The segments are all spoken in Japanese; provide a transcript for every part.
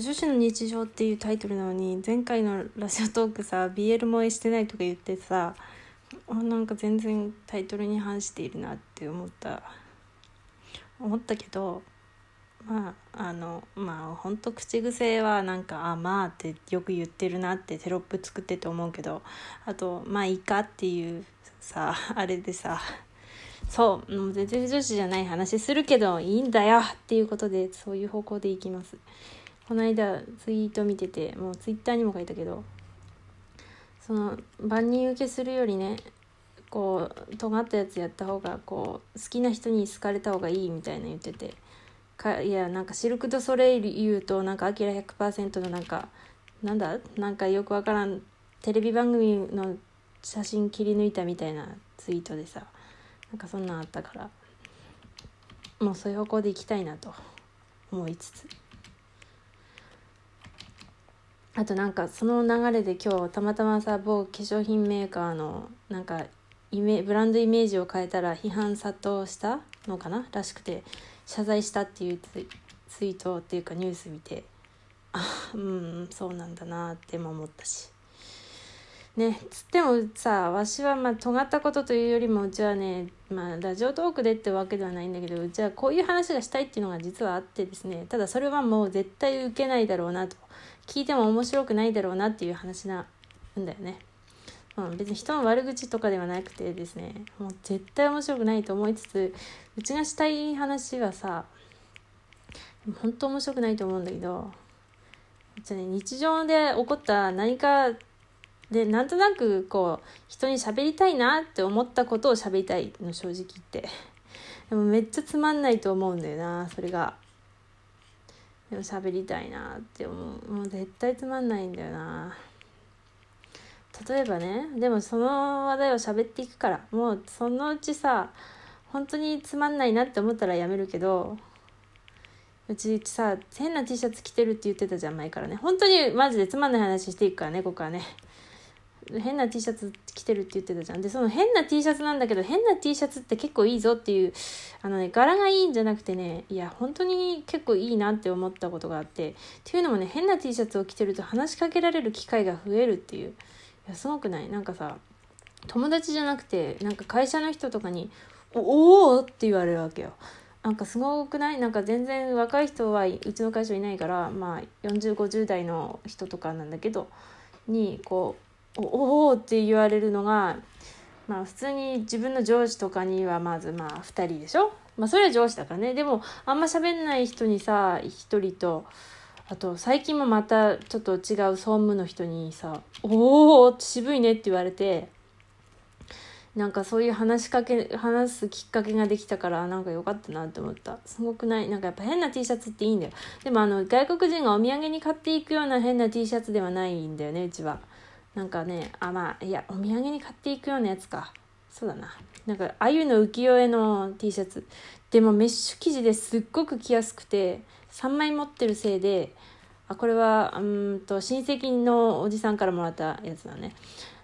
女子の日常」っていうタイトルなのに前回のラジオトークさ BL 萌えしてないとか言ってさなんか全然タイトルに反しているなって思った。思ったけどまああのまあほんと口癖はなんか「あまあ」ってよく言ってるなってテロップ作ってて思うけどあと「まあいいか」っていうさあれでさそうもう全然女子じゃない話するけどいいんだよっていうことでそういう方向でいきます。この間ツイート見ててもうツイッターにも書いたけどその万人受けするよりねこう尖ったやつやった方がこう好きな人に好かれた方がいいみたいな言っててかいやなんかシルク・ド・ソレイユ言うとなんかアキラ100%のなんかなんだ？なんかよくわからんテレビ番組の写真切り抜いたみたいなツイートでさなんかそんなんあったからもうそういう方向でいきたいなと思いつつ。あとなんかその流れで今日たまたまさ某化粧品メーカーのなんかイメブランドイメージを変えたら批判殺到したのかならしくて謝罪したっていうツイートっていうかニュース見てあうんそうなんだなっても思ったし。ねつってもさわしはまあ尖ったことというよりもうちはねまあラジオトークでってわけではないんだけどうちはこういう話がしたいっていうのが実はあってですねただそれはもう絶対受けないだろうなと聞いても面白くないだろうなっていう話なんだよね。うん、別に人の悪口とかではなくてですねもう絶対面白くないと思いつつうちがしたい話はさ本当面白くないと思うんだけどじゃあね日常で起こった何かでなんとなくこう人に喋りたいなって思ったことを喋りたいの正直言って。でもめっちゃつまんないと思うんだよなそれが。でも喋りたいなって思う。もう絶対つまんないんだよな。例えばねでもその話題を喋っていくからもうそのうちさ本当につまんないなって思ったらやめるけどうちさ変な T シャツ着てるって言ってたじゃん前からね。本当にマジでつまんない話していくからねここはね。変な T シャツ着てるって言ってたじゃんでその変な T シャツなんだけど変な T シャツって結構いいぞっていうあのね柄がいいんじゃなくてねいや本当に結構いいなって思ったことがあってっていうのもね変な T シャツを着てると話しかけられる機会が増えるっていういやすごくない？なんかさ友達じゃなくてなんか会社の人とかに「おお!」って言われるわけよ。なんかすごくない？なんか全然若い人はうちの会社いないからまあ4050代の人とかなんだけどにこう「おお!」って言われるのがまあ普通に自分の上司とかにはまずまあ2人でしょ？まあそれは上司だからね。でもあんま喋んない人にさ1人とあと最近もまたちょっと違う総務の人にさ「おお渋いね」って言われてなんかそういう話しかけ話すきっかけができたからなんか良かったなって思った。すごくない？なんかやっぱ変な T シャツっていいんだよ。でもあの外国人がお土産に買っていくような変な T シャツではないんだよねうちは。なんかねあまあいやお土産に買っていくようなやつか。そうだな。なんかあゆの浮世絵の T シャツ。でもメッシュ生地ですっごく着やすくて3枚持ってるせいであこれはうんと親戚のおじさんからもらったやつだね。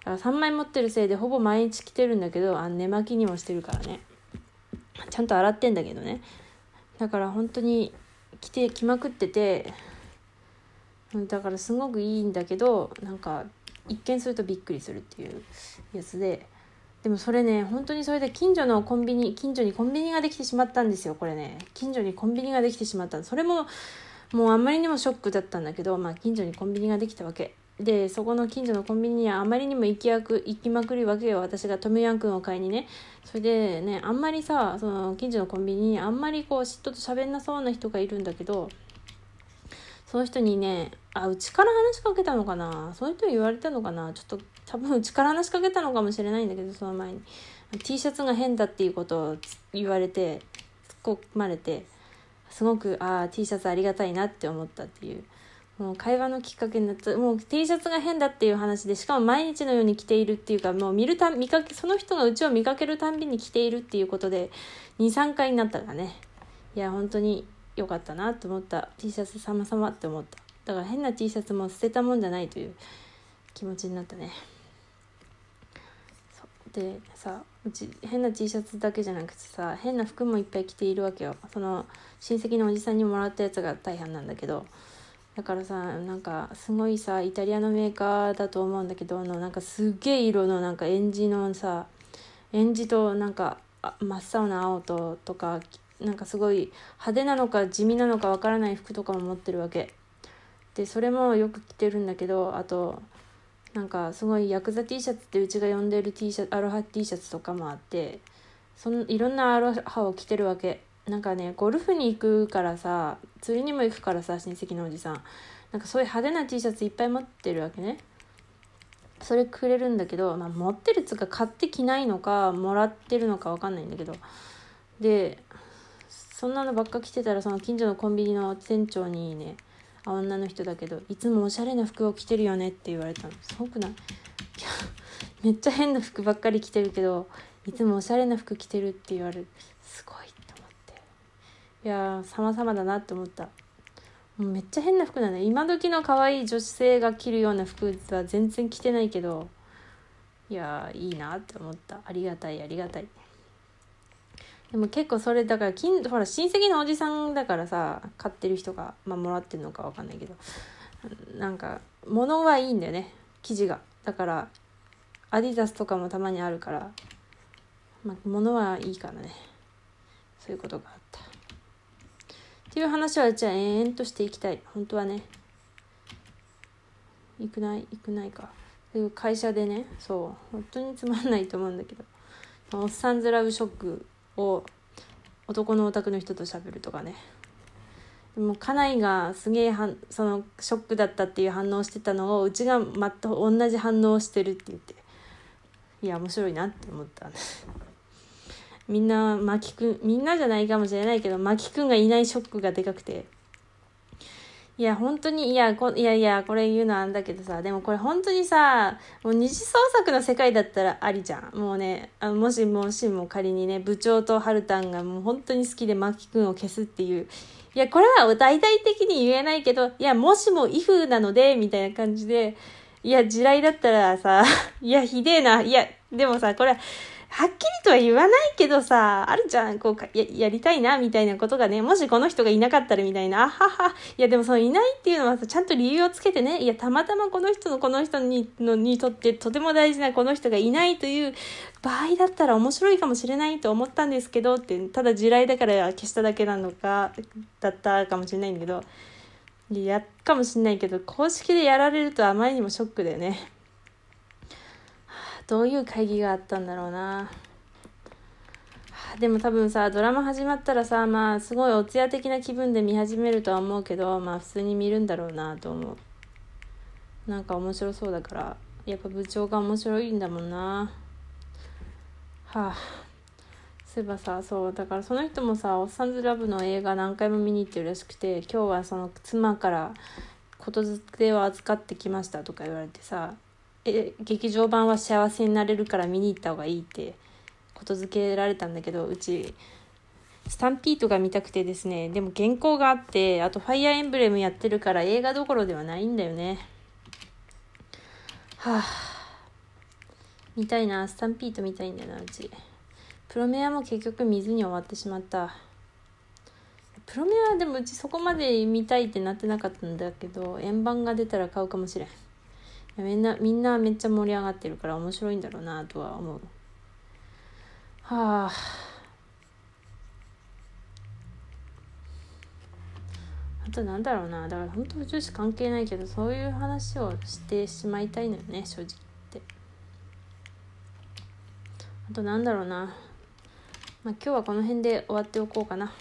だ3枚持ってるせいでほぼ毎日着てるんだけどあ寝巻きにもしてるからね。ちゃんと洗ってんだけどね。だから本当に着て着まくっててだからすごくいいんだけどなんか一見するとびっくりするっていうやつででもそれね本当にそれで近所のコンビニ近所にコンビニができてしまったんですよこれね。近所にコンビニができてしまった。それももうあんまりにもショックだったんだけど、まあ、近所にコンビニができたわけ。でそこの近所のコンビニにはあまりにも行きやく行きまくるわけよ。私がトムヤン君を買いにね。それでねあんまりさその近所のコンビニにあんまりこう嫉妬と喋んなそうな人がいるんだけどその人にねあうちから話しかけたのかな？そういう人に言われたのかな？ちょっと多分うちから話しかけたのかもしれないんだけどその前に。T シャツが変だっていうことを言われて突っ込まれてすごくああ T シャツありがたいなって思ったっていう。もう会話のきっかけになったもう T シャツが変だっていう話でしかも毎日のように着ているっていうかもう見るた見かけその人がうちを見かけるたんびに着ているっていうことで23回になったがね。いや本当に良かったなと思った。T シャツ様々って思った。だから変な T シャツも捨てたもんじゃないという気持ちになったね。でさうち変な T シャツだけじゃなくてさ変な服もいっぱい着ているわけよ。その親戚のおじさんにもらったやつが大半なんだけど。だからさなんかすごいさイタリアのメーカーだと思うんだけどのなんかすっげえ色のなんかエンジのさエンジとなんか真っ青な青ととかなんかすごい派手なのか地味なのかわからない服とかも持ってるわけ。でそれもよく着てるんだけどあとなんかすごいヤクザ T シャツってうちが呼んでる T シャツアロハ T シャツとかもあってそのいろんなアロハを着てるわけ。なんかねゴルフに行くからさ釣りにも行くからさ親戚のおじさん。なんかそういう派手な T シャツいっぱい持ってるわけね。それくれるんだけど、まあ、持ってるっつうか買ってきないのかもらってるのか分かんないんだけど。でそんなのばっか着てたらその近所のコンビニの店長にねあ女の人だけどいつもおしゃれな服を着てるよねって言われたの。すごくない？いやめっちゃ変な服ばっかり着てるけどいつもおしゃれな服着てるって言われる。すごいって思って。いや様々だなって思った。もうめっちゃ変な服だ。ね今時の可愛い女性が着るような服は全然着てないけどいやいいなって思った。ありがたいありがたい。でも結構それだから近ほら親戚のおじさんだからさ買ってる人が、まあ、もらってるのか分かんないけどなんか物はいいんだよね生地が。だからアディダスとかもたまにあるからまあ物はいいからね。そういうことがあった。っていう話はじゃあ延々としていきたい。本当はね。行くない行くないか。会社でねそう本当につまんないと思うんだけどおっさんずラブショックこう男のお宅の人と喋るとかね。でも家内がすげえそのショックだったっていう反応してたのをうちが全く同じ反応してるって言って。いや面白いなって思ったんでみんな牧くんみんなじゃないかもしれないけど牧くんがいないショックがでかくて。いや、本当に、いや、こいやいや、これ言うのあんだけどさ、でもこれ本当にさ、もう二次創作の世界だったらありじゃん。もうね、あのもしもしも仮にね、部長とハルタンがもう本当に好きでマキ君を消すっていう。いや、これは大々的に言えないけど、いや、もしもイフなので、みたいな感じで、いや、地雷だったらさ、いや、ひでえな。いや、でもさ、これ、はっきりとは言わないけどさ、あるじゃん、こうかや、やりたいな、みたいなことがね、もしこの人がいなかったらみたいな、あはは、いやでもそのいないっていうのはさ、ちゃんと理由をつけてね、いや、たまたまこの人のこの人に、のにとってとても大事なこの人がいないという場合だったら面白いかもしれないと思ったんですけどって、ただ地雷だから消しただけなのか、だったかもしれないんだけど、いや、かもしれないけど、公式でやられるとあまりにもショックだよね。どういう会議があったんだろうな。でも多分さドラマ始まったらさまあすごいお通夜的な気分で見始めるとは思うけどまあ普通に見るんだろうなと思う。なんか面白そうだからやっぱ部長が面白いんだもんな。はあ。そういえばさそうだからその人もさ「おっさんずラブ」の映画何回も見に行ってるらしくて今日はその妻から言づてを預かってきましたとか言われてさえ劇場版は幸せになれるから見に行った方がいいってことづけられたんだけどうちスタンピートが見たくてですねでも原稿があってあとファイアーエンブレムやってるから映画どころではないんだよね。はあ見たいなスタンピート見たいんだよなうち。プロメアも結局見ずに終わってしまった。プロメアでもうちそこまで見たいってなってなかったんだけど円盤が出たら買うかもしれん。みんなみんなめっちゃ盛り上がってるから面白いんだろうなとは思う。はあ。あとなんだろうな。だから本当女子関係ないけどそういう話をしてしまいたいのよね正直って。あとなんだろうな。まあ今日はこの辺で終わっておこうかな。